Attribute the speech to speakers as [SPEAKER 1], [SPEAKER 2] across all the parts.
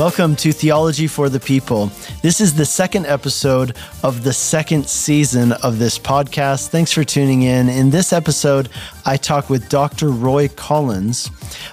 [SPEAKER 1] Welcome to Theology for the People. This is the second episode of the second season of this podcast. Thanks for tuning in. In this episode, I talk with Dr. Roy Collins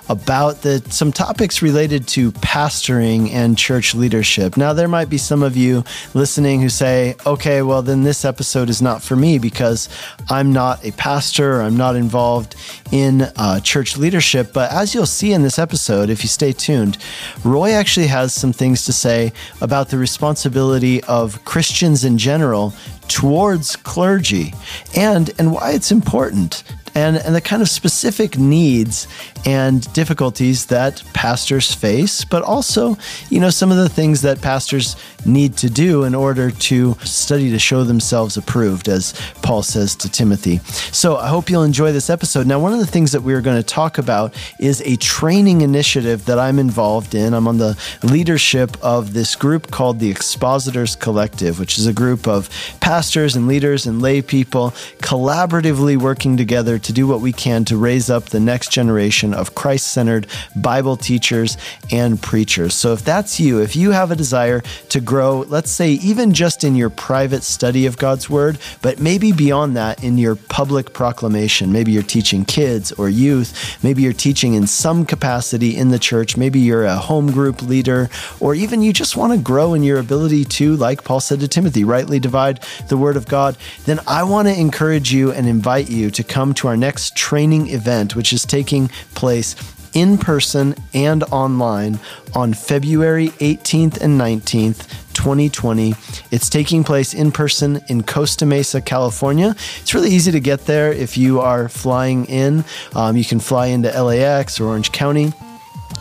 [SPEAKER 1] about the, some topics related to pastoring and church leadership. Now, there might be some of you listening who say, okay, well, then this episode is not for me because I'm not a pastor, I'm not involved in uh, church leadership. But as you'll see in this episode, if you stay tuned, Roy actually has some things to say about the responsibility of Christians in general towards clergy and and why it's important and, and the kind of specific needs and difficulties that pastors face, but also, you know, some of the things that pastors need to do in order to study to show themselves approved, as Paul says to Timothy. So I hope you'll enjoy this episode. Now, one of the things that we're going to talk about is a training initiative that I'm involved in. I'm on the leadership of this group called the Expositors Collective, which is a group of pastors and leaders and lay people collaboratively working together to do what we can to raise up the next generation of Christ centered Bible teachers and preachers. So if that's you, if you have a desire to grow, let's say even just in your private study of God's Word, but maybe beyond that in your public proclamation, maybe you're teaching kids or youth, maybe you're teaching in some capacity in the church, maybe you're a home group leader, or even you just want to grow in your ability to, like Paul said to Timothy, rightly divide the Word of God, then I want to encourage you and invite you to come to our next training event, which is taking place in person and online on February 18th and 19th, 2020. It's taking place in person in Costa Mesa, California. It's really easy to get there if you are flying in. Um, you can fly into LAX or Orange County.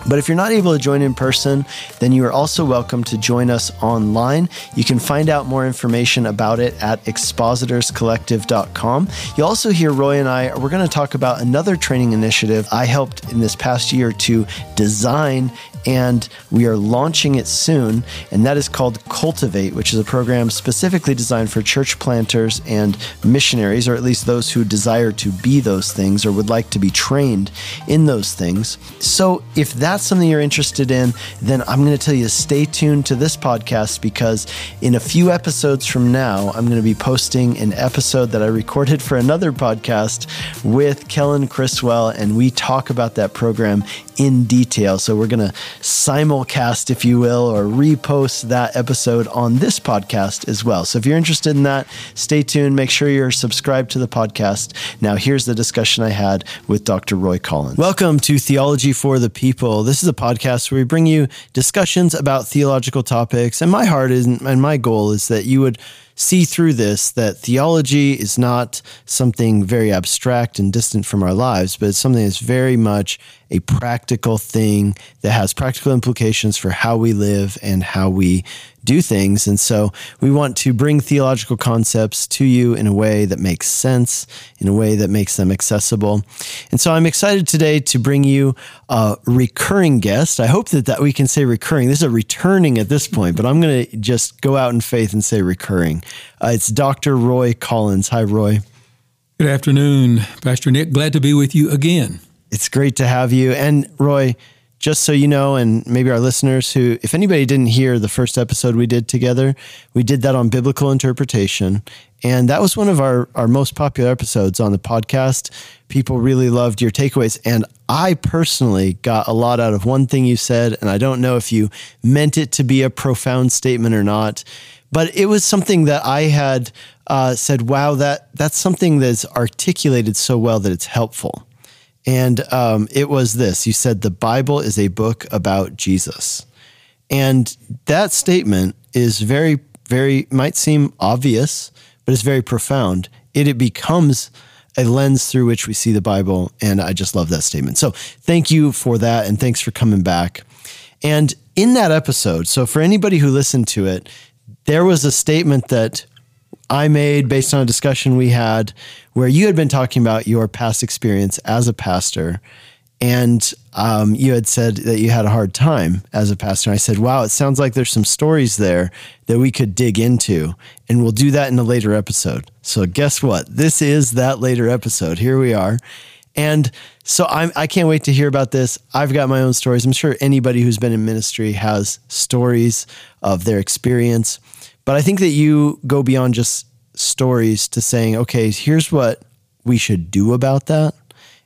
[SPEAKER 1] But if you're not able to join in person, then you are also welcome to join us online. You can find out more information about it at expositorscollective.com. You'll also hear Roy and I, we're going to talk about another training initiative I helped in this past year to design and we are launching it soon. And that is called Cultivate, which is a program specifically designed for church planters and missionaries, or at least those who desire to be those things or would like to be trained in those things. So if that's something you're interested in, then I'm going to tell you to stay tuned to this podcast because in a few episodes from now, I'm going to be posting an episode that I recorded for another podcast with Kellen Criswell, and we talk about that program in detail. So we're going to simulcast, if you will, or repost that episode on this podcast as well. So if you're interested in that, stay tuned. Make sure you're subscribed to the podcast. Now, here's the discussion I had with Dr. Roy Collins. Welcome to Theology for the People. This is a podcast where we bring you discussions about theological topics. And my heart is, and my goal is that you would see through this that theology is not something very abstract and distant from our lives, but it's something that's very much a practical thing that has practical implications for how we live and how we do things. And so we want to bring theological concepts to you in a way that makes sense, in a way that makes them accessible. And so I'm excited today to bring you a recurring guest. I hope that, that we can say recurring. This is a returning at this point, but I'm going to just go out in faith and say recurring. Uh, it's Dr. Roy Collins. Hi, Roy.
[SPEAKER 2] Good afternoon, Pastor Nick. Glad to be with you again.
[SPEAKER 1] It's great to have you. And Roy, just so you know, and maybe our listeners who, if anybody didn't hear the first episode we did together, we did that on biblical interpretation. And that was one of our, our most popular episodes on the podcast. People really loved your takeaways. And I personally got a lot out of one thing you said. And I don't know if you meant it to be a profound statement or not, but it was something that I had uh, said, wow, that, that's something that's articulated so well that it's helpful. And um, it was this you said, the Bible is a book about Jesus. And that statement is very, very, might seem obvious, but it's very profound. It, it becomes a lens through which we see the Bible. And I just love that statement. So thank you for that. And thanks for coming back. And in that episode, so for anybody who listened to it, there was a statement that I made based on a discussion we had where you had been talking about your past experience as a pastor. And um, you had said that you had a hard time as a pastor. I said, wow, it sounds like there's some stories there that we could dig into. And we'll do that in a later episode. So, guess what? This is that later episode. Here we are. And so I'm, I can't wait to hear about this. I've got my own stories. I'm sure anybody who's been in ministry has stories of their experience. But I think that you go beyond just stories to saying, okay, here's what we should do about that.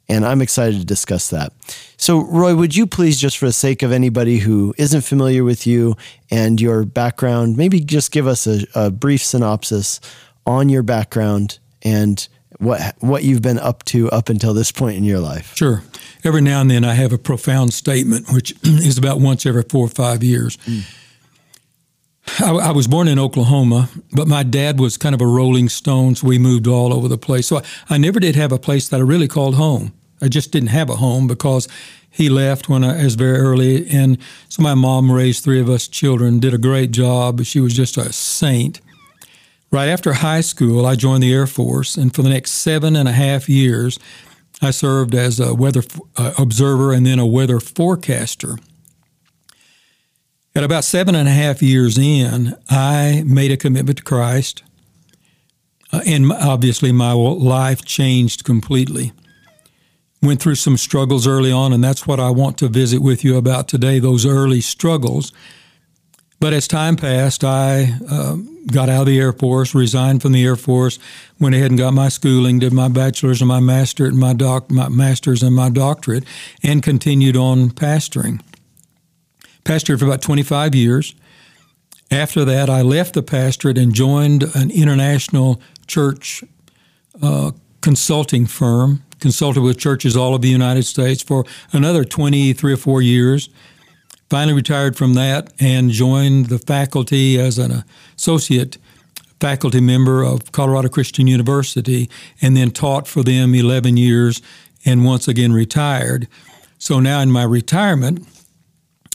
[SPEAKER 1] And I'm excited to discuss that. So, Roy, would you please, just for the sake of anybody who isn't familiar with you and your background, maybe just give us a, a brief synopsis on your background and what what you've been up to up until this point in your life.
[SPEAKER 2] Sure. Every now and then I have a profound statement, which is about once every four or five years. Mm. I, I, was born in Oklahoma, but my dad was kind of a rolling stone, so we moved all over the place. So I, I never did have a place that I really called home. I just didn't have a home because he left when I was very early, and so my mom raised three of us children, did a great job. She was just a saint. Right after high school, I joined the Air Force, and for the next seven and a half years, I served as a weather uh, observer and then a weather forecaster. At about seven and a half years in, I made a commitment to Christ, uh, and obviously my life changed completely. Went through some struggles early on, and that's what I want to visit with you about today those early struggles. But as time passed, I uh, got out of the Air Force, resigned from the Air Force, went ahead and got my schooling, did my bachelor's and my master and my doc, my master's and my doctorate, and continued on pastoring pastored for about 25 years. After that, I left the pastorate and joined an international church uh, consulting firm, consulted with churches all over the United States for another 23 or four years. Finally retired from that and joined the faculty as an associate faculty member of Colorado Christian University and then taught for them 11 years and once again retired. So now in my retirement,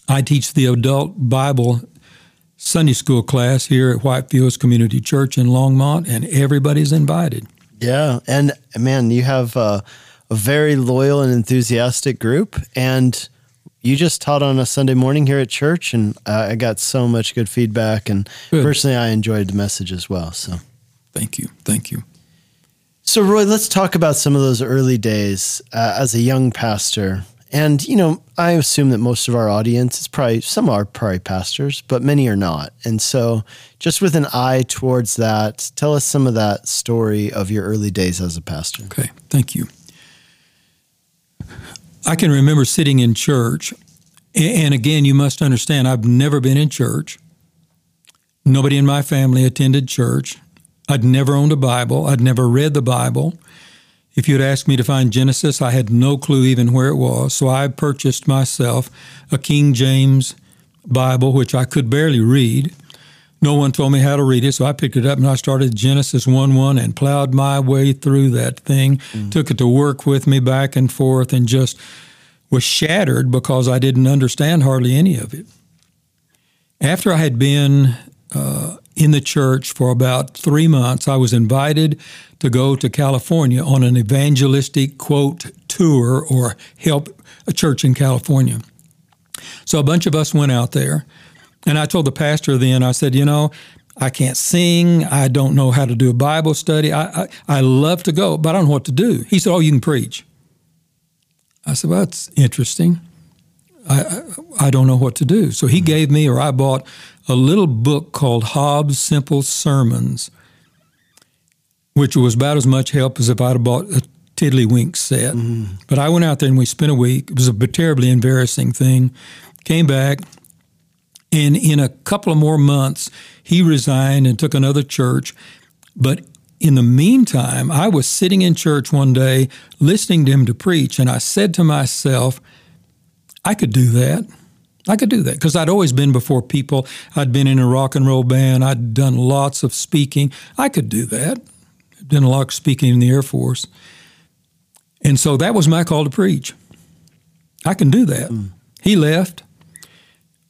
[SPEAKER 2] I teach the adult Bible Sunday school class here at Whitefields Community Church in Longmont, and everybody's invited.
[SPEAKER 1] Yeah, and man, you have a, a very loyal and enthusiastic group, and you just taught on a Sunday morning here at church, and uh, I got so much good feedback. And good. personally, I enjoyed the message as well. So,
[SPEAKER 2] thank you, thank you.
[SPEAKER 1] So, Roy, let's talk about some of those early days uh, as a young pastor. And, you know, I assume that most of our audience is probably, some are probably pastors, but many are not. And so, just with an eye towards that, tell us some of that story of your early days as a pastor.
[SPEAKER 2] Okay, thank you. I can remember sitting in church, and again, you must understand, I've never been in church. Nobody in my family attended church. I'd never owned a Bible. I'd never read the Bible. If you'd asked me to find Genesis, I had no clue even where it was. So I purchased myself a King James Bible, which I could barely read. No one told me how to read it, so I picked it up and I started Genesis 1 1 and plowed my way through that thing. Mm. Took it to work with me back and forth and just was shattered because I didn't understand hardly any of it. After I had been uh, in the church for about three months, I was invited to go to California on an evangelistic, quote, tour or help a church in California. So a bunch of us went out there, and I told the pastor then, I said, you know, I can't sing. I don't know how to do a Bible study. I, I, I love to go, but I don't know what to do. He said, Oh, you can preach. I said, Well, that's interesting. I, I, don't know what to do. So he gave me, or I bought, a little book called Hobbs' Simple Sermons which was about as much help as if I'd have bought a Tiddlywink set. Mm. But I went out there and we spent a week. It was a terribly embarrassing thing. Came back, and in a couple of more months, he resigned and took another church. But in the meantime, I was sitting in church one day listening to him to preach, and I said to myself, I could do that. I could do that because I'd always been before people. I'd been in a rock and roll band. I'd done lots of speaking. I could do that done a lot of speaking in the Air Force. And so that was my call to preach. I can do that. Mm. He left.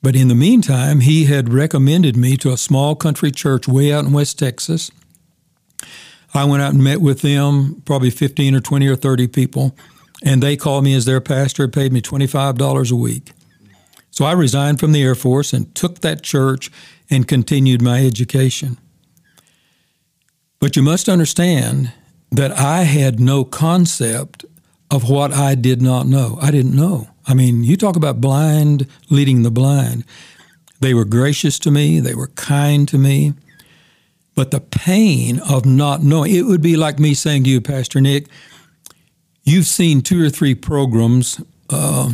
[SPEAKER 2] But in the meantime, he had recommended me to a small country church way out in West Texas. I went out and met with them, probably 15 or 20 or 30 people, and they called me as their pastor, paid me $25 a week. So I resigned from the Air Force and took that church and continued my education. But you must understand that I had no concept of what I did not know. I didn't know. I mean, you talk about blind leading the blind. They were gracious to me, they were kind to me. But the pain of not knowing, it would be like me saying to you, Pastor Nick, you've seen two or three programs uh,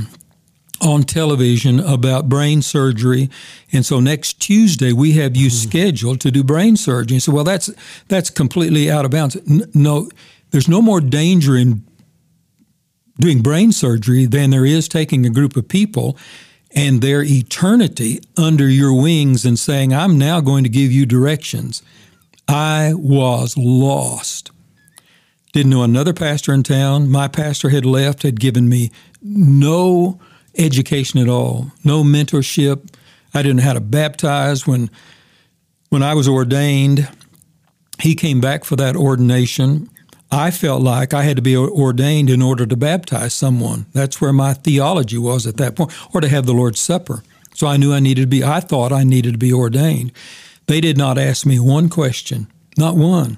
[SPEAKER 2] on television about brain surgery, and so next Tuesday we have you mm-hmm. scheduled to do brain surgery. And so, well, that's that's completely out of bounds. No, there's no more danger in doing brain surgery than there is taking a group of people and their eternity under your wings and saying, I'm now going to give you directions. I was lost. Didn't know another pastor in town. My pastor had left, had given me no education at all, no mentorship. I didn't know how to baptize. When, when I was ordained, he came back for that ordination. I felt like I had to be ordained in order to baptize someone. That's where my theology was at that point, or to have the Lord's Supper. So I knew I needed to be, I thought I needed to be ordained. They did not ask me one question, not one.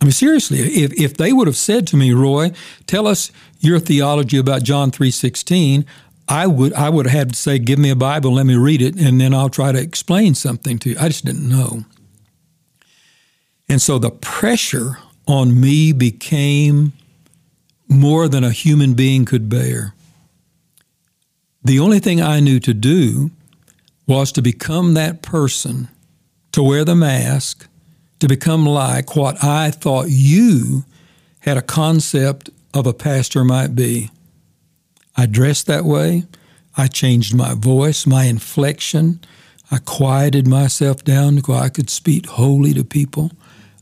[SPEAKER 2] I mean, seriously, if, if they would have said to me, Roy, tell us your theology about John 3.16, I would I would have had to say, give me a Bible, let me read it, and then I'll try to explain something to you. I just didn't know. And so the pressure on me became more than a human being could bear. The only thing I knew to do was to become that person, to wear the mask, to become like what I thought you had a concept of a pastor might be. I dressed that way. I changed my voice, my inflection. I quieted myself down so I could speak holy to people.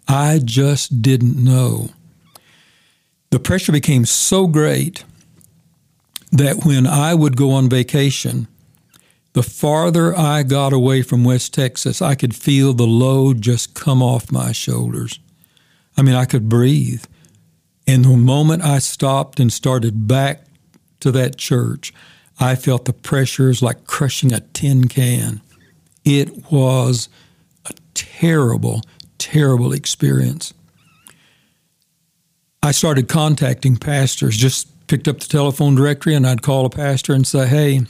[SPEAKER 2] I just didn't know. The pressure became so great that when I would go on vacation, the farther I got away from West Texas, I could feel the load just come off my shoulders. I mean, I could breathe. And the moment I stopped and started back to that church, I felt the pressures like crushing a tin can. It was a terrible terrible experience. I started contacting pastors, just picked up the telephone directory and I'd call a pastor and say, hey,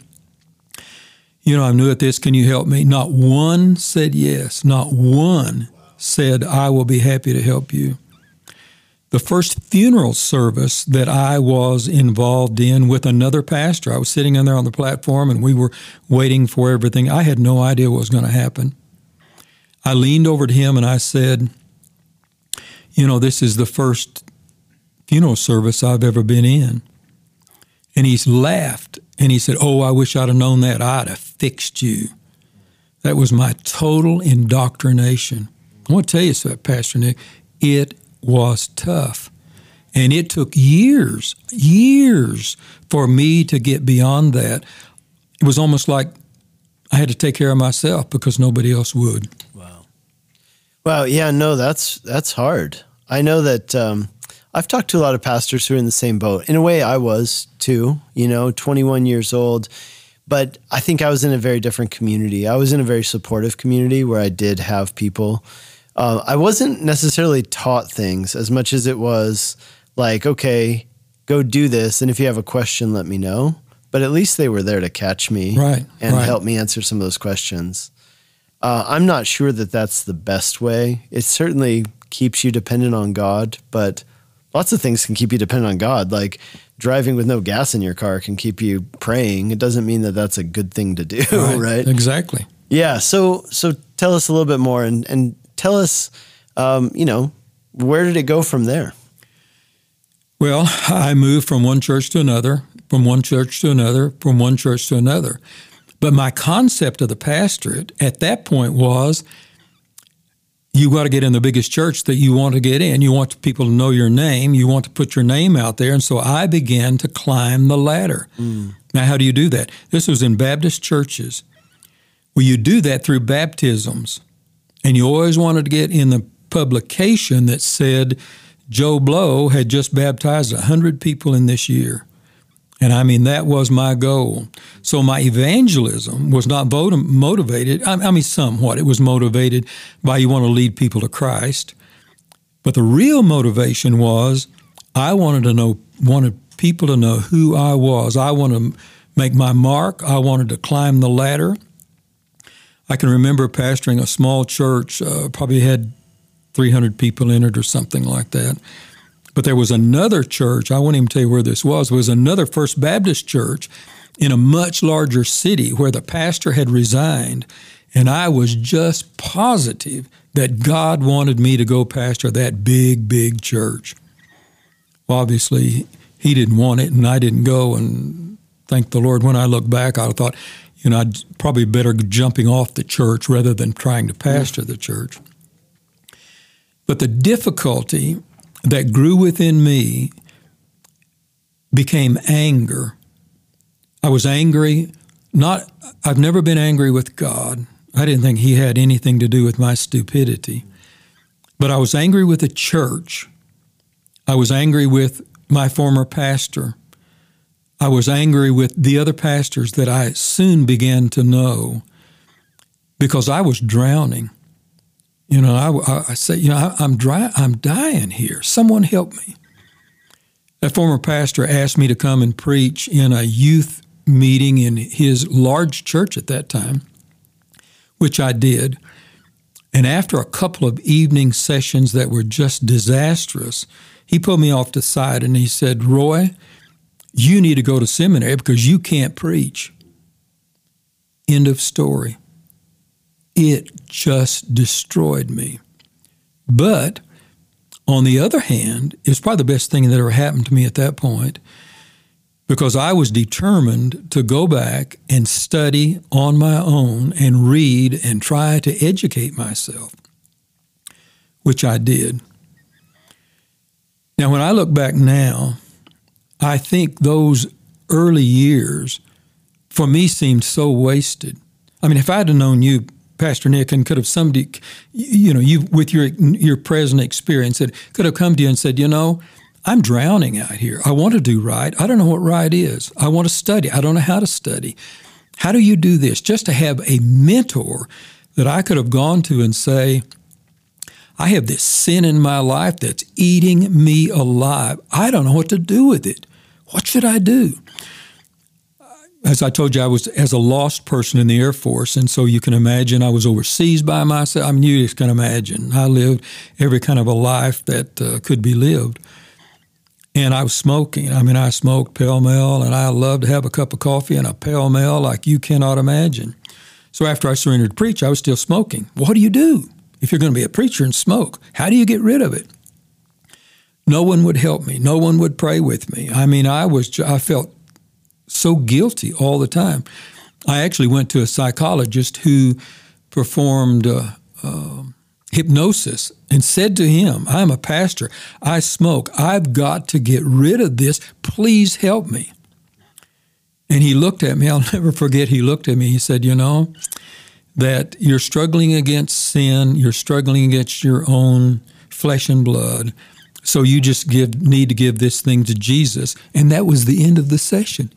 [SPEAKER 2] you know, I'm new at this. Can you help me? Not one said yes. Not one said, I will be happy to help you. The first funeral service that I was involved in with another pastor, I was sitting in there on the platform and we were waiting for everything. I had no idea what was going to happen. I leaned over to him and I said, You know, this is the first funeral service I've ever been in. And he's laughed and he said, Oh, I wish I'd have known that. I'd have fixed you. That was my total indoctrination. I want to tell you something, Pastor Nick. It was tough. And it took years, years for me to get beyond that. It was almost like I had to take care of myself because nobody else would.
[SPEAKER 1] Wow. Well yeah. No, that's that's hard. I know that um, I've talked to a lot of pastors who are in the same boat. In a way, I was too. You know, 21 years old, but I think I was in a very different community. I was in a very supportive community where I did have people. Uh, I wasn't necessarily taught things as much as it was like, okay, go do this, and if you have a question, let me know. But at least they were there to catch me,
[SPEAKER 2] right,
[SPEAKER 1] and
[SPEAKER 2] right.
[SPEAKER 1] help me answer some of those questions. Uh, I'm not sure that that's the best way. It certainly keeps you dependent on God, but lots of things can keep you dependent on God. Like driving with no gas in your car can keep you praying. It doesn't mean that that's a good thing to do, right? right?
[SPEAKER 2] Exactly.
[SPEAKER 1] Yeah. So so tell us a little bit more and and tell us, um, you know, where did it go from there?
[SPEAKER 2] Well, I moved from one church to another, from one church to another, from one church to another. But my concept of the pastorate at that point was you got to get in the biggest church that you want to get in. You want people to know your name. You want to put your name out there. And so I began to climb the ladder. Mm. Now, how do you do that? This was in Baptist churches. Well, you do that through baptisms. And you always wanted to get in the publication that said Joe Blow had just baptized 100 people in this year. And I mean, that was my goal. So my evangelism was not motivated, I mean, somewhat. It was motivated by you want to lead people to Christ. But the real motivation was I wanted to know, wanted people to know who I was. I wanted to make my mark. I wanted to climb the ladder. I can remember pastoring a small church, uh, probably had 300 people in it or something like that. But there was another church, I won't even tell you where this was, was another First Baptist church in a much larger city where the pastor had resigned. And I was just positive that God wanted me to go pastor that big, big church. Well, obviously, he didn't want it, and I didn't go. And thank the Lord, when I look back, I thought, you know, I'd probably better jumping off the church rather than trying to pastor the church. But the difficulty that grew within me became anger. I was angry, not, I've never been angry with God. I didn't think He had anything to do with my stupidity. But I was angry with the church. I was angry with my former pastor. I was angry with the other pastors that I soon began to know because I was drowning. You know, I, I say, you know, I, I'm dry, I'm dying here. Someone help me. That former pastor asked me to come and preach in a youth meeting in his large church at that time, which I did. And after a couple of evening sessions that were just disastrous, he pulled me off the side and he said, Roy, you need to go to seminary because you can't preach. End of story. It just destroyed me. But on the other hand, it's probably the best thing that ever happened to me at that point because I was determined to go back and study on my own and read and try to educate myself, which I did. Now, when I look back now, I think those early years for me seemed so wasted. I mean, if I'd have known you, Pastor Nick, and could have somebody, you know, you with your your present experience, that could have come to you and said, you know, I'm drowning out here. I want to do right. I don't know what right is. I want to study. I don't know how to study. How do you do this? Just to have a mentor that I could have gone to and say, I have this sin in my life that's eating me alive. I don't know what to do with it. What should I do? As I told you, I was as a lost person in the Air Force, and so you can imagine I was overseas by myself. I mean, you just can imagine. I lived every kind of a life that uh, could be lived. And I was smoking. I mean, I smoked Pall Mall, and I loved to have a cup of coffee and a Pall Mall like you cannot imagine. So after I surrendered to preach, I was still smoking. What do you do? if you're going to be a preacher and smoke? How do you get rid of it? No one would help me. No one would pray with me. I mean, I was I felt so guilty all the time. I actually went to a psychologist who performed uh, uh, hypnosis and said to him, "I'm a pastor. I smoke. I've got to get rid of this. Please help me." And he looked at me. I'll never forget. He looked at me. He said, "You know." that you're struggling against sin, you're struggling against your own flesh and blood. So you just give need to give this thing to Jesus. And that was the end of the session.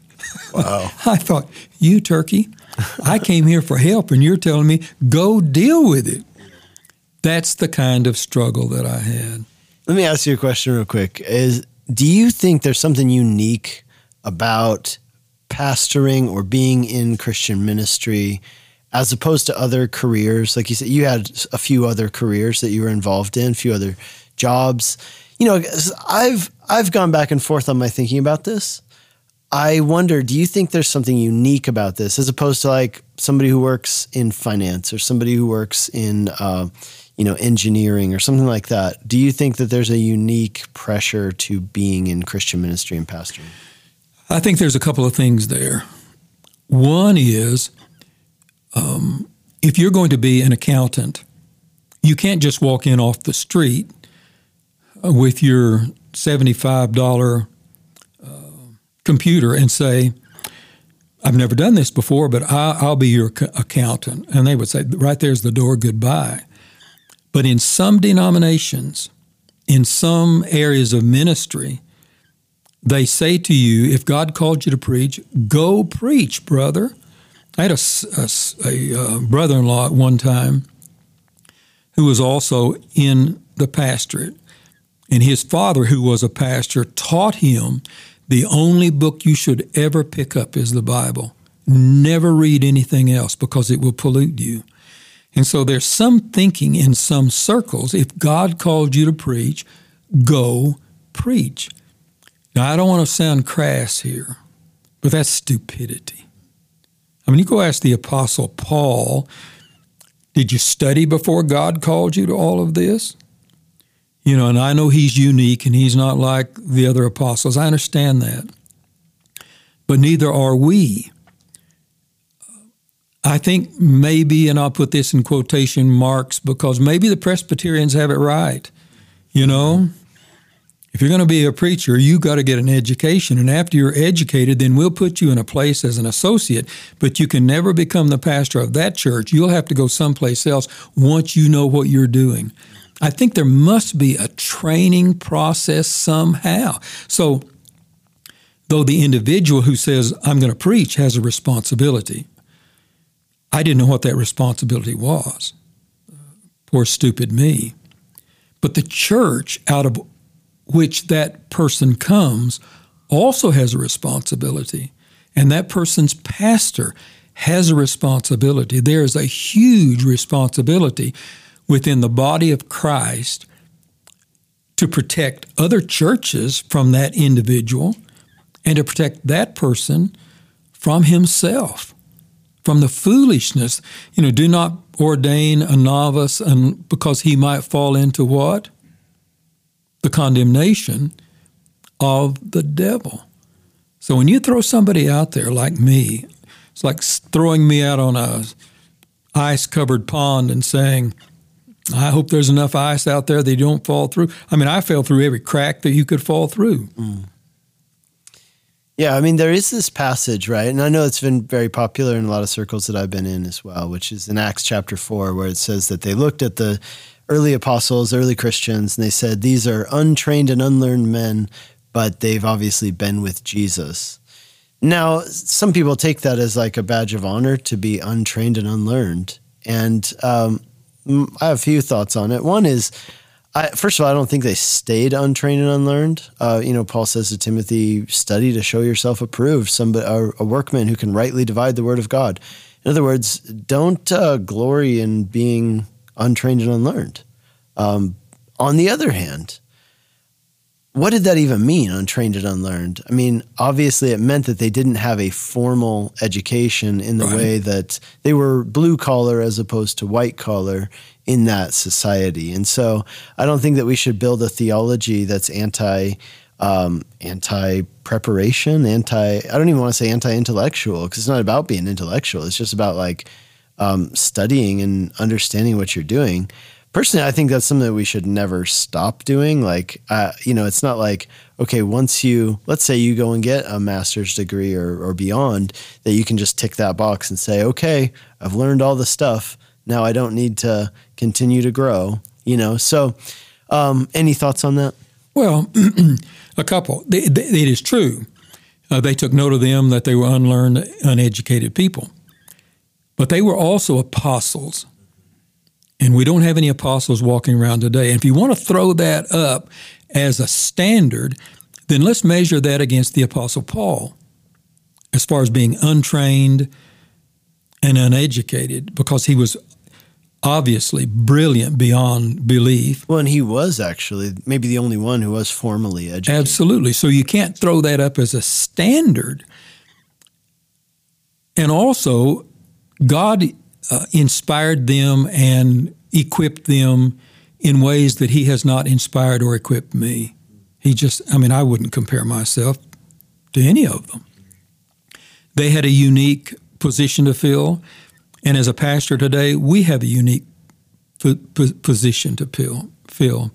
[SPEAKER 2] Wow. I thought, you turkey, I came here for help and you're telling me go deal with it. That's the kind of struggle that I had.
[SPEAKER 1] Let me ask you a question real quick. Is do you think there's something unique about pastoring or being in Christian ministry as opposed to other careers like you said you had a few other careers that you were involved in a few other jobs you know i've i've gone back and forth on my thinking about this i wonder do you think there's something unique about this as opposed to like somebody who works in finance or somebody who works in uh, you know engineering or something like that? Do you think that there's a unique pressure to being in christian ministry and pastoring?
[SPEAKER 2] I think there's a couple of things there. One is um, if you're going to be an accountant, you can't just walk in off the street uh, with your $75 uh, computer and say, I've never done this before, but I, will be your accountant. And they would say, right there's the door, goodbye. But in some denominations, in some areas of ministry, they say to you, if God called you to preach, go preach, brother. I had a, a, a uh, brother in law at one time who was also in the pastorate. And his father, who was a pastor, taught him The only book you should ever pick up is the Bible. Never read anything else because it will pollute you. And so there's some thinking in some circles if God called you to preach, go preach. Now, I don't want to sound crass here, but that's stupidity. I mean, you go ask the Apostle Paul, did you study before God called you to all of this? You know, and I know he's unique and he's not like the other apostles. I understand that. But neither are we. I think maybe, and I'll put this in quotation marks because maybe the Presbyterians have it right. You know, if you're going to be a preacher, you got to get an education. And after you're educated, then we'll put you in a place as an associate. But you can never become the pastor of that church. You'll have to go someplace else once you know what you're doing. I think there must be a training process somehow. So, though the individual who says, I'm going to preach, has a responsibility, I didn't know what that responsibility was. Poor stupid me. But the church out of which that person comes also has a responsibility. And that person's pastor has a responsibility. There is a huge responsibility within the body of Christ to protect other churches from that individual and to protect that person from himself from the foolishness. You know, do not ordain a novice and because he might fall into what? The condemnation of the devil. So when you throw somebody out there like me, it's like throwing me out on a ice covered pond and saying, I hope there's enough ice out there you don't fall through. I mean, I fell through every crack that you could fall through. Mm.
[SPEAKER 1] Yeah, I mean, there is this passage, right? And I know it's been very popular in a lot of circles that I've been in as well, which is in Acts chapter 4, where it says that they looked at the early apostles, early Christians, and they said, These are untrained and unlearned men, but they've obviously been with Jesus. Now, some people take that as like a badge of honor to be untrained and unlearned. And um, I have a few thoughts on it. One is, I, first of all, I don't think they stayed untrained and unlearned. Uh, you know, Paul says to Timothy, "Study to show yourself approved, somebody, a, a, workman who can rightly divide the word of God." In other words, don't uh, glory in being untrained and unlearned. Um, on the other hand, what did that even mean, untrained and unlearned? I mean, obviously, it meant that they didn't have a formal education in the right. way that they were blue collar as opposed to white collar in that society. And so, I don't think that we should build a theology that's anti. Um, anti preparation, anti, I don't even want to say anti intellectual because it's not about being intellectual. It's just about like um, studying and understanding what you're doing personally, I think that's something that we should never stop doing. Like, uh, you know, it's not like, okay, once you, let's say you go and get a master's degree or, or beyond, that you can just tick that box and say, okay, I've learned all the stuff. Now I don't need to continue to grow, you know? So, um, any thoughts on that?
[SPEAKER 2] Well, a couple. It is true. Uh, they took note of them that they were unlearned, uneducated people. But they were also apostles. And we don't have any apostles walking around today. And if you want to throw that up as a standard, then let's measure that against the Apostle Paul as far as being untrained and uneducated, because he was obviously brilliant beyond belief.
[SPEAKER 1] Well, and he was actually maybe the only one who was formally educated.
[SPEAKER 2] Absolutely. So you can't throw that up as a standard. And also, God uh, inspired them and equipped them in ways that he has not inspired or equipped me. He just, I mean, I wouldn't compare myself to any of them. They had a unique position to fill. And as a pastor today, we have a unique position to fill. fill.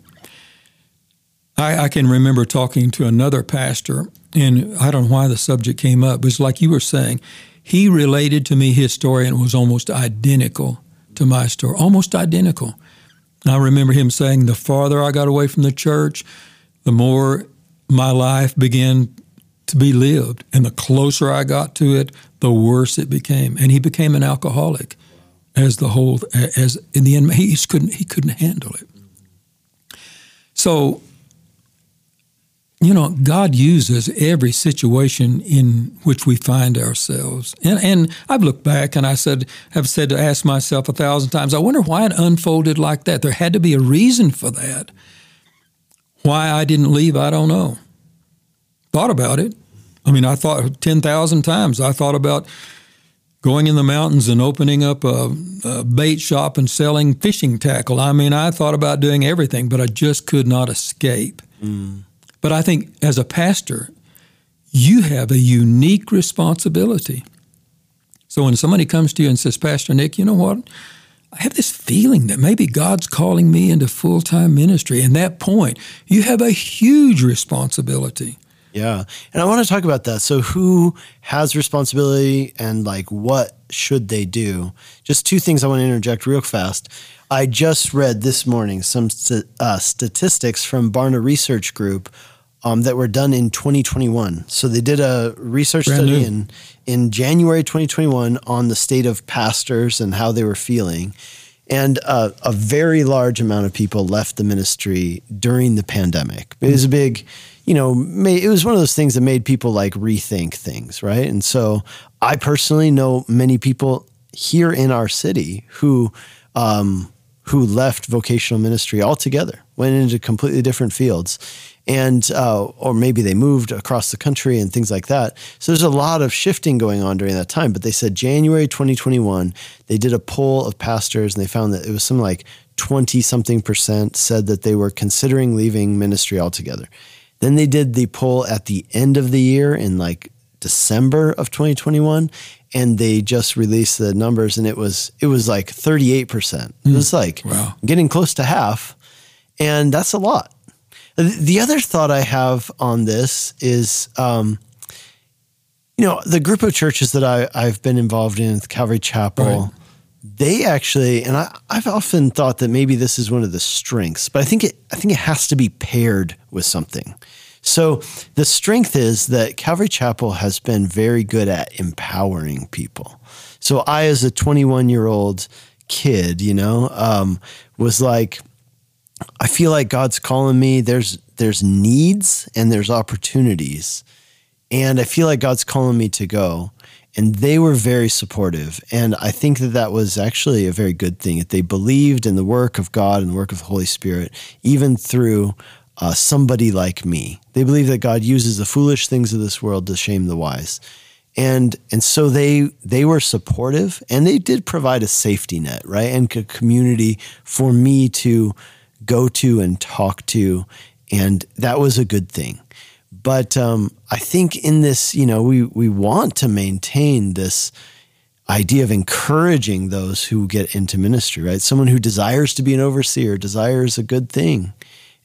[SPEAKER 2] I, I, can remember talking to another pastor, and I don't know why the subject came up. It was like you were saying. He related to me his story and was almost identical to my story, almost identical. I remember him saying, the farther I got away from the church, the more my life began to be lived. And the closer I got to it, the worse it became. And he became an alcoholic as the whole, as in the end, he couldn't, he couldn't handle it. So you know, God uses every situation in which we find ourselves. And, and I've looked back and I said, have said to ask myself a thousand times, I wonder why it unfolded like that. There had to be a reason for that. Why I didn't leave, I don't know. Thought about it. I mean, I thought 10,000 times. I thought about going in the mountains and opening up a, a, bait shop and selling fishing tackle. I mean, I thought about doing everything, but I just could not escape. Mm. But I think as a pastor, you have a unique responsibility. So when somebody comes to you and says, Pastor Nick, you know what? I have this feeling that maybe God's calling me into full time ministry. And that point, you have a huge responsibility.
[SPEAKER 1] Yeah. And I want to talk about that. So, who has responsibility and like what should they do? Just two things I want to interject real fast. I just read this morning some uh, statistics from Barna Research Group um, that were done in 2021. So they did a research Barna study in in January 2021 on the state of pastors and how they were feeling. And uh, a very large amount of people left the ministry during the pandemic. It was a big, you know, it was one of those things that made people like rethink things, right? And so I personally know many people here in our city who um, who left vocational ministry altogether, went into completely different fields and uh, or maybe they moved across the country and things like that. So there's a lot of shifting going on during that time. But they said January 2021, they did a poll of pastors and they found that it was something like 20 something percent said that they were considering leaving ministry altogether. Then they did the poll at the end of the year in like December of 2021 and they just released the numbers and it was it was like 38%. Mm. It was like wow. getting close to half and that's a lot. The other thought I have on this is, um, you know, the group of churches that I, I've been involved in, Calvary Chapel, right. they actually, and I, I've often thought that maybe this is one of the strengths, but I think it, I think it has to be paired with something. So the strength is that Calvary Chapel has been very good at empowering people. So I, as a 21 year old kid, you know, um, was like, I feel like God's calling me. There's there's needs and there's opportunities. And I feel like God's calling me to go. And they were very supportive. And I think that that was actually a very good thing. That they believed in the work of God and the work of the Holy Spirit, even through uh, somebody like me. They believe that God uses the foolish things of this world to shame the wise. And and so they they were supportive and they did provide a safety net, right? And a community for me to go to and talk to. And that was a good thing. But um, I think in this, you know, we, we want to maintain this idea of encouraging those who get into ministry, right? Someone who desires to be an overseer desires a good thing.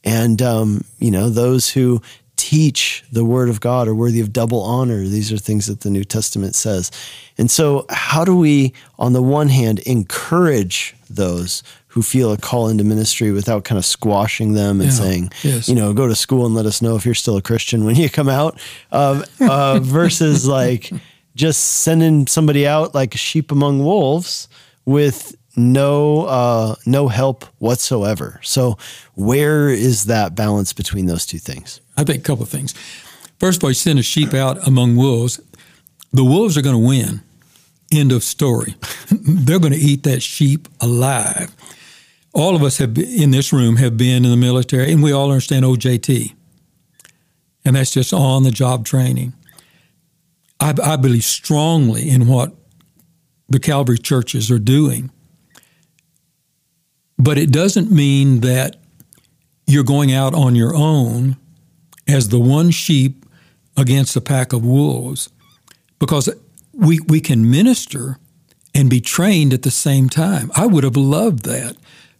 [SPEAKER 1] And, um, you know, those who teach the word of God are worthy of double honor. These are things that the New Testament says. And so, how do we, on the one hand, encourage those who feel a call into ministry without kind of squashing them and yeah, saying, yes. you know, go to school and let us know if you're still a Christian when you come out, uh, uh, versus like just sending somebody out like a sheep among wolves with no uh, no help whatsoever. So where is that balance between those two things?
[SPEAKER 2] I think a couple of things. First of all, you send a sheep out among wolves. The wolves are going to win. End of story. They're going to eat that sheep alive all of us have in this room have been in the military, and we all understand OJT, and that's just on the job training. I, I believe strongly in what the Calvary churches are doing, but it doesn't mean that you're going out on your own as the one sheep against a pack of wolves, because we we can minister and be trained at the same time. I would have loved that.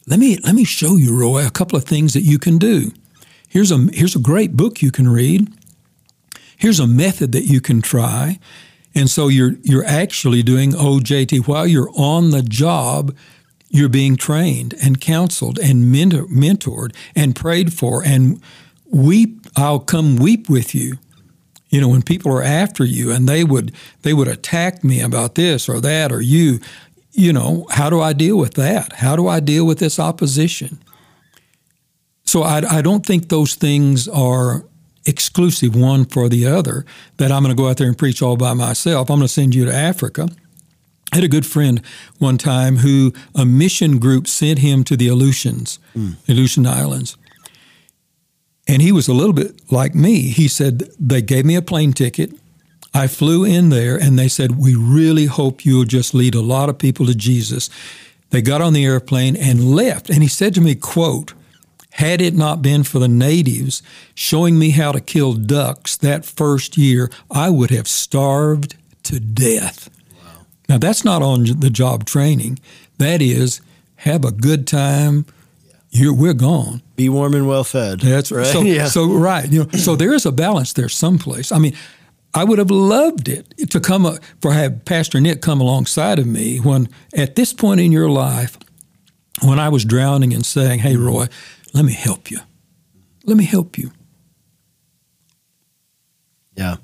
[SPEAKER 2] Let me let me show you, Roy, a couple of things that you can do. Here's a here's a great book you can read. Here's a method that you can try. And so you're you're actually doing OJT while you're on the job. You're being trained and counseled and mentor, mentored and prayed for and weep. I'll come weep with you you know when people are after you and they would they would attack me about this or that or you you know, how do I deal with that? How do I deal with this opposition? So I, I don't think those things are exclusive one for the other, that I'm going to go out there and preach all by myself. I'm going to send you to Africa. I had a good friend one time who a mission group sent him to the Aleutians, mm. Aleutian Islands. And he was a little bit like me. He said, They gave me a plane ticket. I flew in there and they said, We really hope you'll just lead a lot of people to Jesus. They got on the airplane and left. And he said to me, quote, had it not been for the natives showing me how to kill ducks that first year, I would have starved to death. Wow. Now, that's not on the job training. That is, have a good time. You're, we're gone.
[SPEAKER 1] Be warm and well fed.
[SPEAKER 2] That's right. So, yeah. so right. You know, so there is a balance there someplace. I mean, I would have loved it to come up, for have Pastor Nick come alongside of me when at this point in your life, when I was drowning and saying, "Hey, Roy, let me help you. Let me help you."
[SPEAKER 1] Yeah.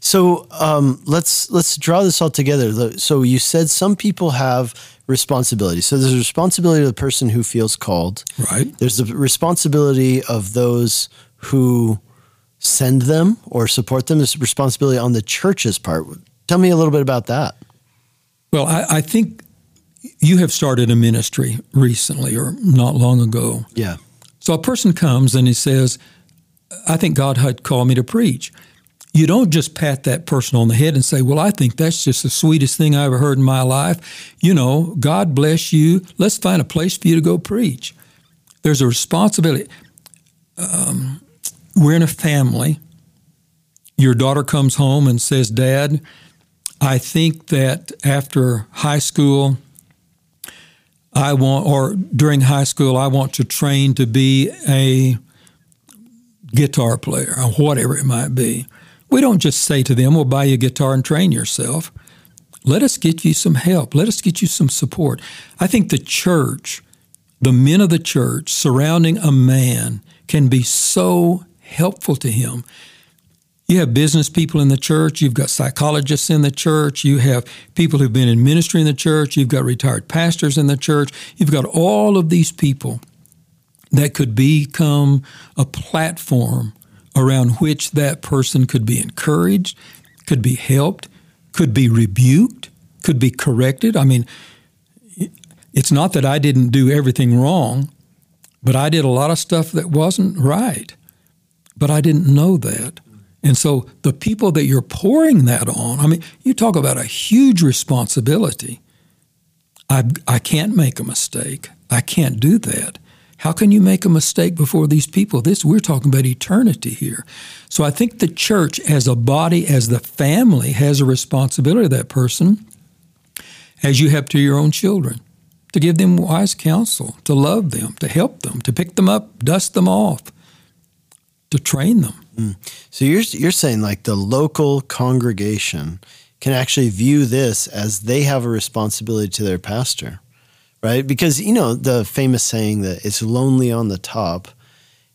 [SPEAKER 1] So um, let's let's draw this all together. So you said some people have responsibility. So there's a responsibility of the person who feels called.
[SPEAKER 2] Right.
[SPEAKER 1] There's the responsibility of those who send them or support them. There's responsibility on the church's part. Tell me a little bit about that.
[SPEAKER 2] Well, I, I think you have started a ministry recently or not long ago.
[SPEAKER 1] Yeah.
[SPEAKER 2] So a person comes and he says, I think God had called me to preach. You don't just pat that person on the head and say, Well, I think that's just the sweetest thing I ever heard in my life. You know, God bless you. Let's find a place for you to go preach. There's a responsibility. Um, we're in a family. Your daughter comes home and says, Dad, I think that after high school, I want, or during high school, I want to train to be a guitar player or whatever it might be. We don't just say to them, we'll buy you a guitar and train yourself. Let us get you some help. Let us get you some support. I think the church, the men of the church surrounding a man can be so helpful to him. You have business people in the church, you've got psychologists in the church, you have people who've been in ministry in the church, you've got retired pastors in the church, you've got all of these people that could become a platform around which that person could be encouraged, could be helped, could be rebuked, could be corrected. I mean, it's not that I didn't do everything wrong, but I did a lot of stuff that wasn't right but I didn't know that. And so the people that you're pouring that on, I mean, you talk about a huge responsibility. I, I can't make a mistake. I can't do that. How can you make a mistake before these people? This we're talking about eternity here. So I think the church as a body, as the family, has a responsibility to that person, as you have to your own children, to give them wise counsel, to love them, to help them, to pick them up, dust them off, to train them. Mm.
[SPEAKER 1] So you're you're saying like the local congregation can actually view this as they have a responsibility to their pastor, right? Because you know the famous saying that it's lonely on the top,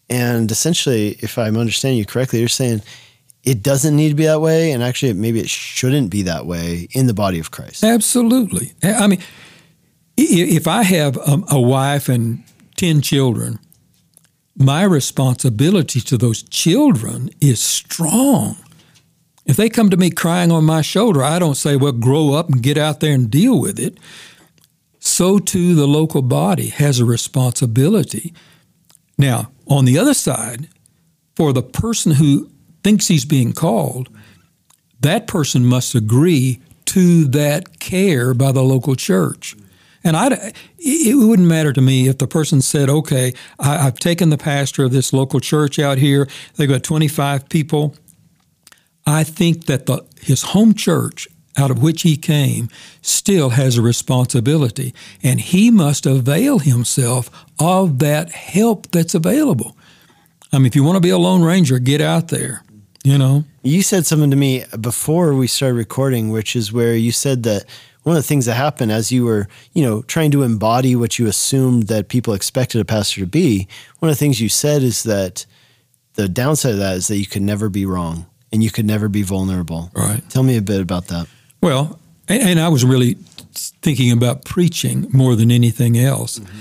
[SPEAKER 1] and essentially, if I'm understanding you correctly, you're saying it doesn't need to be that way, and actually, maybe it shouldn't be that way in the body of Christ.
[SPEAKER 2] Absolutely. I mean, if I have a wife and ten children my responsibility to those children is strong. If they come to me crying on my shoulder, I don't say, well, grow up and get out there and deal with it. So too, the local body has a responsibility. Now, on the other side, for the person who thinks he's being called, that person must agree to that care by the local church. And I, it wouldn't matter to me if the person said, okay, I, have taken the pastor of this local church out here. They've got 25 people. I think that the, his home church out of which he came still has a responsibility, and he must avail himself of that help that's available. I mean, if you want to be a lone ranger, get out there. You know,
[SPEAKER 1] you said something to me before we started recording, which is where you said that one of the things that happened as you were, you know, trying to embody what you assumed that people expected a pastor to be, one of the things you said is that the downside of that is that you could never be wrong and you could never be vulnerable.
[SPEAKER 2] Right.
[SPEAKER 1] Tell me a bit about that.
[SPEAKER 2] Well, and, and I was really thinking about preaching more than anything else. Mm-hmm.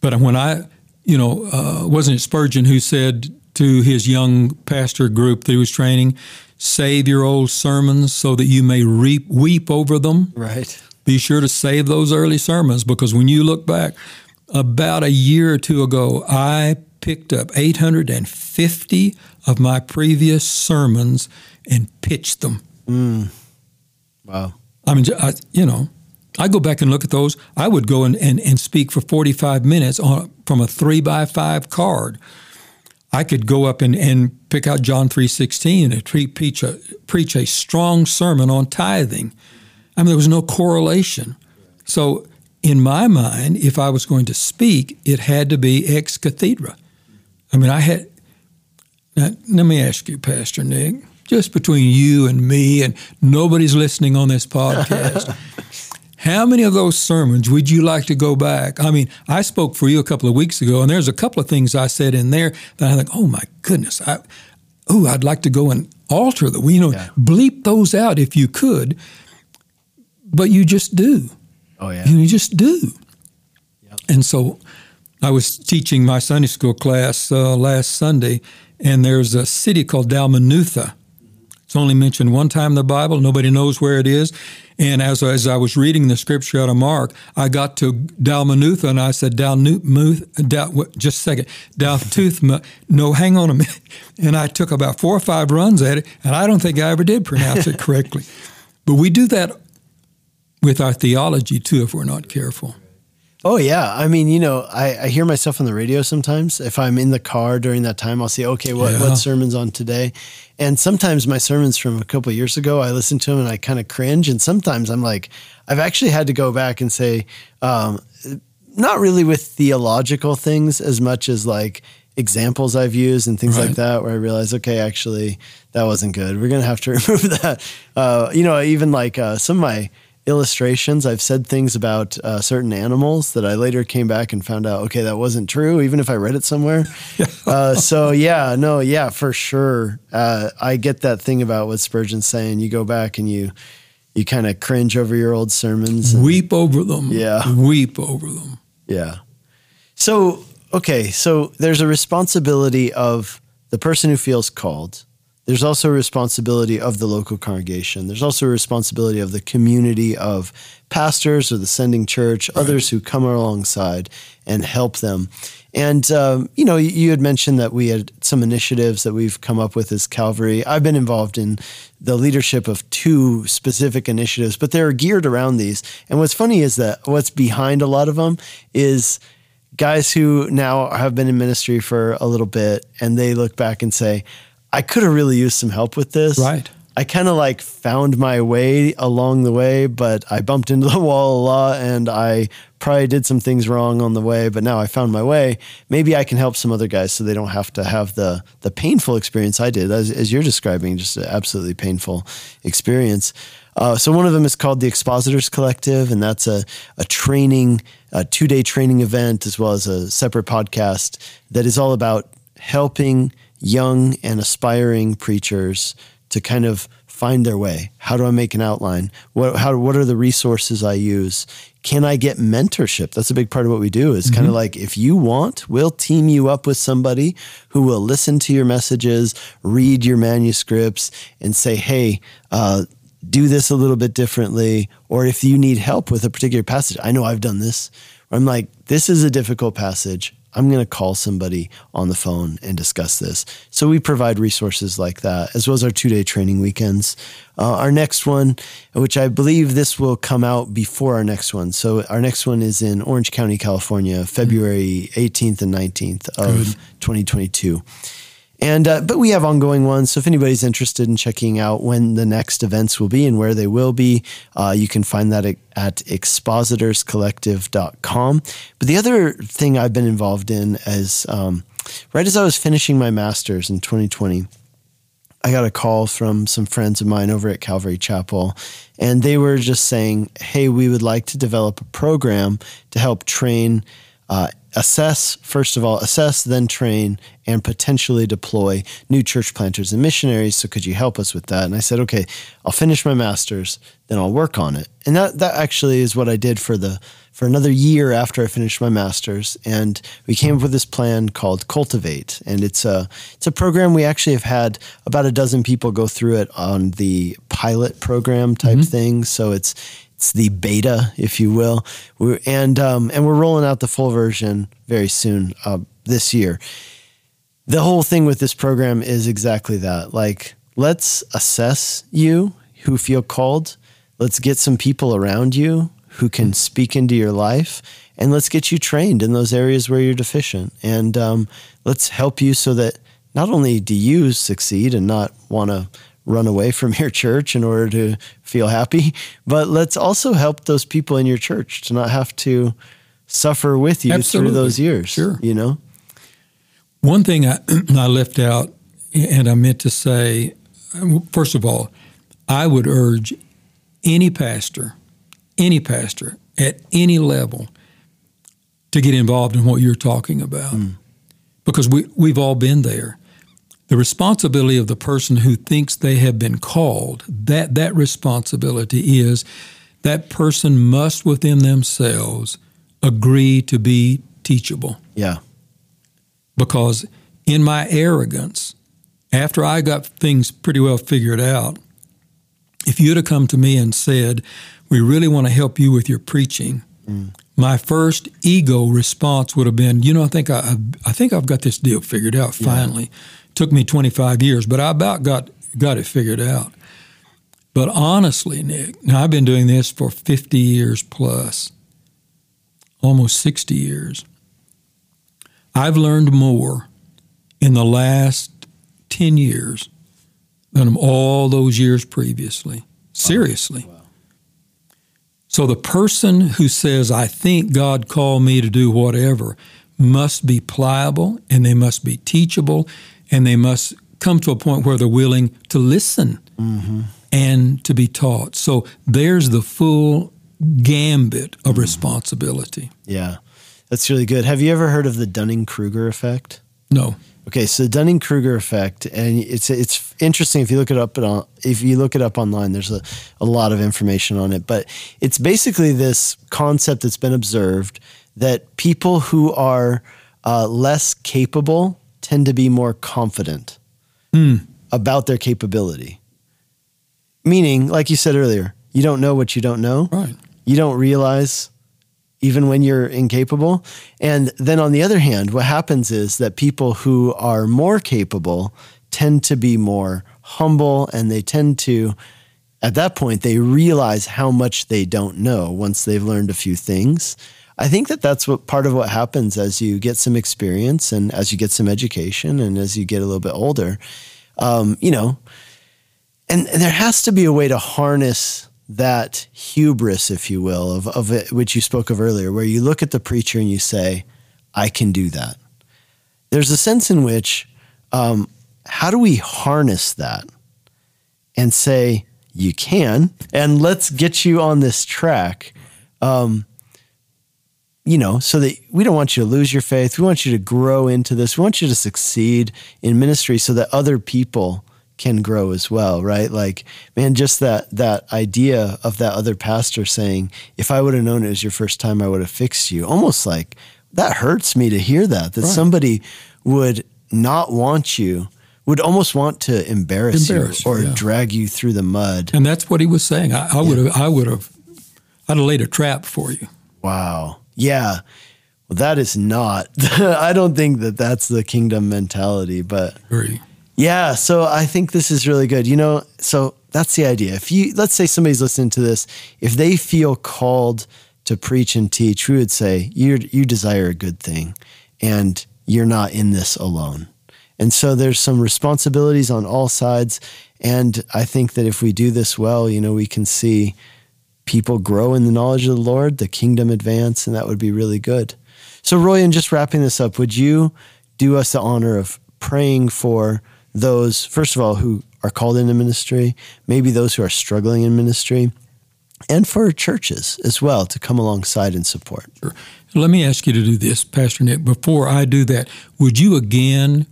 [SPEAKER 2] But when I, you know, uh, wasn't it Spurgeon who said to his young pastor group that he was training save your old sermons so that you may reap, weep over them.
[SPEAKER 1] Right.
[SPEAKER 2] Be sure to save those early sermons because when you look back, about a year or two ago, I picked up 850 of my previous sermons and pitched them.
[SPEAKER 1] Mm. Wow.
[SPEAKER 2] I mean, I, you know, I go back and look at those. I would go and, and, and speak for 45 minutes on from a three by five card. I could go up and, and pick out John 3.16 and preach a, preach a strong sermon on tithing. I mean, there was no correlation. So in my mind, if I was going to speak, it had to be ex cathedra. I mean, I had. Now, let me ask you, Pastor Nick, just between you and me, and nobody's listening on this podcast. How many of those sermons would you like to go back? I mean, I spoke for you a couple of weeks ago, and there's a couple of things I said in there that I think, oh my goodness, I, oh, I'd like to go and alter them. You know, yeah. bleep those out if you could, but you just do.
[SPEAKER 1] Oh yeah,
[SPEAKER 2] you just do. Yep. And so, I was teaching my Sunday school class uh, last Sunday, and there's a city called Dalmanutha. It's only mentioned one time in the Bible. Nobody knows where it is. And as, as I was reading the scripture out of Mark, I got to Dalmanutha and I said, Dalmuth, Dal, just a second, Daltooth, no, hang on a minute. And I took about four or five runs at it, and I don't think I ever did pronounce it correctly. but we do that with our theology too if we're not careful.
[SPEAKER 1] Oh yeah, I mean, you know, I, I hear myself on the radio sometimes. If I'm in the car during that time, I'll say, "Okay, what yeah. what sermon's on today?" And sometimes my sermons from a couple years ago, I listen to them and I kind of cringe. And sometimes I'm like, I've actually had to go back and say, um, not really with theological things as much as like examples I've used and things right. like that, where I realize, okay, actually, that wasn't good. We're gonna have to remove that. Uh, you know, even like uh, some of my illustrations. I've said things about uh, certain animals that I later came back and found out, okay, that wasn't true, even if I read it somewhere. uh, so, yeah, no, yeah, for sure. Uh, I get that thing about what Spurgeon's saying. You go back and you, you kind of cringe over your old sermons.
[SPEAKER 2] And, Weep over them.
[SPEAKER 1] Yeah.
[SPEAKER 2] Weep over them.
[SPEAKER 1] Yeah. So, okay, so there's a responsibility of the person who feels called there's also a responsibility of the local congregation. There's also a responsibility of the community of pastors or the sending church, right. others who come alongside and help them. And, um, you know, you had mentioned that we had some initiatives that we've come up with as Calvary. I've been involved in the leadership of two specific initiatives, but they're geared around these. And what's funny is that what's behind a lot of them is guys who now have been in ministry for a little bit and they look back and say, I could have really used some help with this.
[SPEAKER 2] Right.
[SPEAKER 1] I kind of like found my way along the way, but I bumped into the wall a lot and I probably did some things wrong on the way, but now I found my way. Maybe I can help some other guys so they don't have to have the the painful experience I did, as, as you're describing, just an absolutely painful experience. Uh, so one of them is called the Expositors Collective, and that's a, a training, a two day training event, as well as a separate podcast that is all about helping young and aspiring preachers to kind of find their way. How do I make an outline? What how what are the resources I use? Can I get mentorship? That's a big part of what we do. Is mm-hmm. kind of like if you want, we'll team you up with somebody who will listen to your messages, read your manuscripts, and say, "Hey, uh, do this a little bit differently." Or if you need help with a particular passage, I know I've done this. I'm like, "This is a difficult passage. I'm going to call somebody on the phone and discuss this. So we provide resources like that, as well as our two day training weekends. Uh, our next one, which I believe this will come out before our next one. So our next one is in Orange County, California, February 18th and 19th of Good. 2022. And uh, but we have ongoing ones. So if anybody's interested in checking out when the next events will be and where they will be, uh, you can find that at, expositorscollective.com. But the other thing I've been involved in is um, right as I was finishing my master's in 2020. I got a call from some friends of mine over at Calvary Chapel, and they were just saying, Hey, we would like to develop a program to help train uh, assess, first of all, assess, then train, and potentially deploy new church planters and missionaries. So could you help us with that? And I said, okay, I'll finish my master's, then I'll work on it. And that, that actually is what I did for the for another year after I finished my master's. And we came up with this plan called Cultivate. And it's a it's a program we actually have had about a dozen people go through it on the pilot program type mm-hmm. thing. So it's it's the beta, if you will, we're, and um, and we're rolling out the full version very soon uh, this year. The whole thing with this program is exactly that. Like, let's assess you who feel called. Let's get some people around you who can speak into your life, and let's get you trained in those areas where you're deficient. And um, let's help you so that not only do you succeed and not want to run away from your church in order to feel happy, but let's also help those people in your church to not have to suffer with you Absolutely. through those years.
[SPEAKER 2] Sure.
[SPEAKER 1] You know?
[SPEAKER 2] One thing I, I left out and I meant to say, first of all, I would urge any pastor, any pastor at any level to get involved in what you're talking about. Mm. Because we, we've all been there the responsibility of the person who thinks they have been called, that, that responsibility is that person must within themselves agree to be teachable.
[SPEAKER 1] Yeah.
[SPEAKER 2] Because in my arrogance, after I got things pretty well figured out, if you'd have come to me and said, We really want to help you with your preaching, mm. my first ego response would have been, You know, I think I, I think I've got this deal figured out finally. Took me 25 years, but I about got got it figured out. But honestly, Nick, now I've been doing this for 50 years plus, almost 60 years. I've learned more in the last 10 years than all those years previously. Seriously. Wow. Wow. So the person who says, I think God called me to do whatever, must be pliable and they must be teachable and they must come to a point where they're willing to listen mm-hmm. and to be taught. So there's the full gambit of mm-hmm. responsibility.
[SPEAKER 1] Yeah, that's really good. Have you ever heard of the Dunning Kruger effect?
[SPEAKER 2] No.
[SPEAKER 1] Okay, so the Dunning Kruger effect, and it's it's interesting if you look it up on if you look it up online. There's a, a lot of information on it, but it's basically this concept that's been observed that people who are uh, less capable tend to be more confident mm. about their capability. Meaning, like you said earlier, you don't know what you don't know.
[SPEAKER 2] Right.
[SPEAKER 1] You don't realize even when you're incapable. And then on the other hand, what happens is that people who are more capable tend to be more humble and they tend to at that point they realize how much they don't know once they've learned a few things I think that that's what part of what happens as you get some experience and as you get some education and as you get a little bit older. Um, you know, and, and, there has to be a way to harness that hubris, if you will, of, of it, which you spoke of earlier, where you look at the preacher and you say, I can do that. There's a sense in which, um, how do we harness that and say, you can, and let's get you on this track. Um, you know, so that we don't want you to lose your faith. We want you to grow into this. We want you to succeed in ministry so that other people can grow as well, right? Like, man, just that that idea of that other pastor saying, "If I would have known it was your first time, I would have fixed you." Almost like that hurts me to hear that that right. somebody would not want you would almost want to embarrass, embarrass you or yeah. drag you through the mud.
[SPEAKER 2] And that's what he was saying. I, I would have, I would have, I'd have laid a trap for you.
[SPEAKER 1] Wow. Yeah. Well, that is not, I don't think that that's the kingdom mentality, but
[SPEAKER 2] Very.
[SPEAKER 1] yeah. So I think this is really good. You know, so that's the idea. If you, let's say somebody's listening to this, if they feel called to preach and teach, we would say you you desire a good thing and you're not in this alone. And so there's some responsibilities on all sides. And I think that if we do this well, you know, we can see people grow in the knowledge of the Lord, the kingdom advance, and that would be really good. So, Roy, in just wrapping this up, would you do us the honor of praying for those, first of all, who are called into ministry, maybe those who are struggling in ministry, and for churches as well to come alongside and support?
[SPEAKER 2] Sure. Let me ask you to do this, Pastor Nick. Before I do that, would you again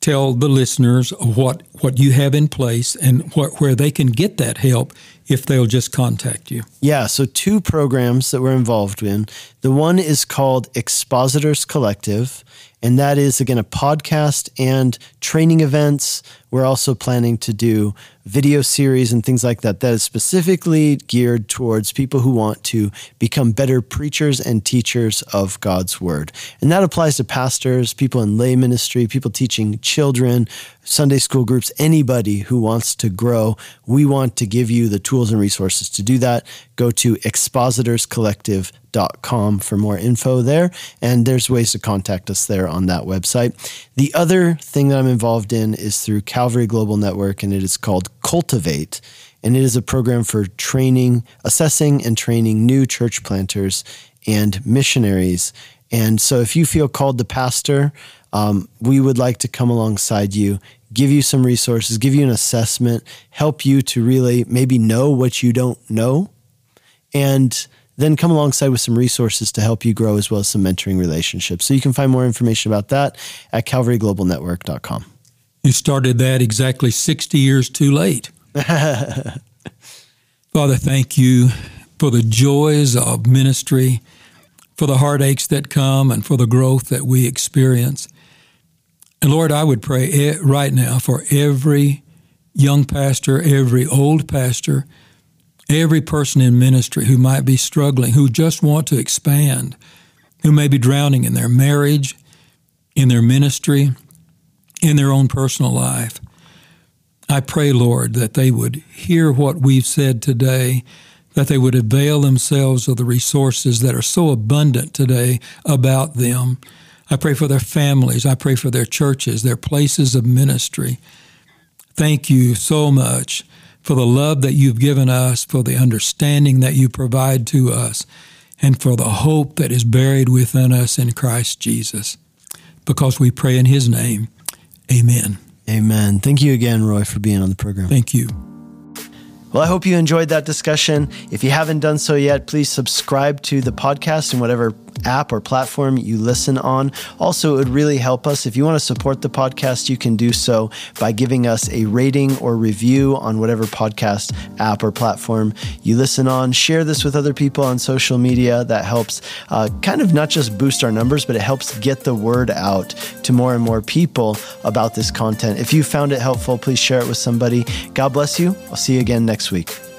[SPEAKER 2] tell the listeners what what you have in place and what, where they can get that help if they'll just contact you.
[SPEAKER 1] Yeah, so two programs that we're involved in. The one is called Expositors Collective, and that is again a podcast and training events. We're also planning to do video series and things like that that is specifically geared towards people who want to become better preachers and teachers of God's word. And that applies to pastors, people in lay ministry, people teaching children, Sunday school groups, anybody who wants to grow. We want to give you the tools and resources to do that. Go to expositorscollective.com for more info there. And there's ways to contact us there on that website. The other thing that I'm involved in is through Calvary Global Network, and it is called Cultivate. And it is a program for training, assessing, and training new church planters and missionaries. And so if you feel called to pastor, um, we would like to come alongside you, give you some resources, give you an assessment, help you to really maybe know what you don't know, and then come alongside with some resources to help you grow as well as some mentoring relationships. So you can find more information about that at calvaryglobalnetwork.com.
[SPEAKER 2] You started that exactly 60 years too late. Father, thank you for the joys of ministry, for the heartaches that come, and for the growth that we experience. And Lord, I would pray right now for every young pastor, every old pastor, every person in ministry who might be struggling, who just want to expand, who may be drowning in their marriage, in their ministry, in their own personal life. I pray, Lord, that they would hear what we've said today, that they would avail themselves of the resources that are so abundant today about them I pray for their families. I pray for their churches, their places of ministry. Thank you so much for the love that you've given us, for the understanding that you provide to us, and for the hope that is buried within us in Christ Jesus. Because we pray in his name. Amen.
[SPEAKER 1] Amen. Thank you again, Roy, for being on the program.
[SPEAKER 2] Thank you.
[SPEAKER 1] Well, I hope you enjoyed that discussion. If you haven't done so yet, please subscribe to the podcast in whatever app or platform you listen on. Also, it would really help us. If you want to support the podcast, you can do so by giving us a rating or review on whatever podcast app or platform you listen on. Share this with other people on social media. That helps uh, kind of not just boost our numbers, but it helps get the word out to more and more people about this content. If you found it helpful, please share it with somebody. God bless you. I'll see you again next week.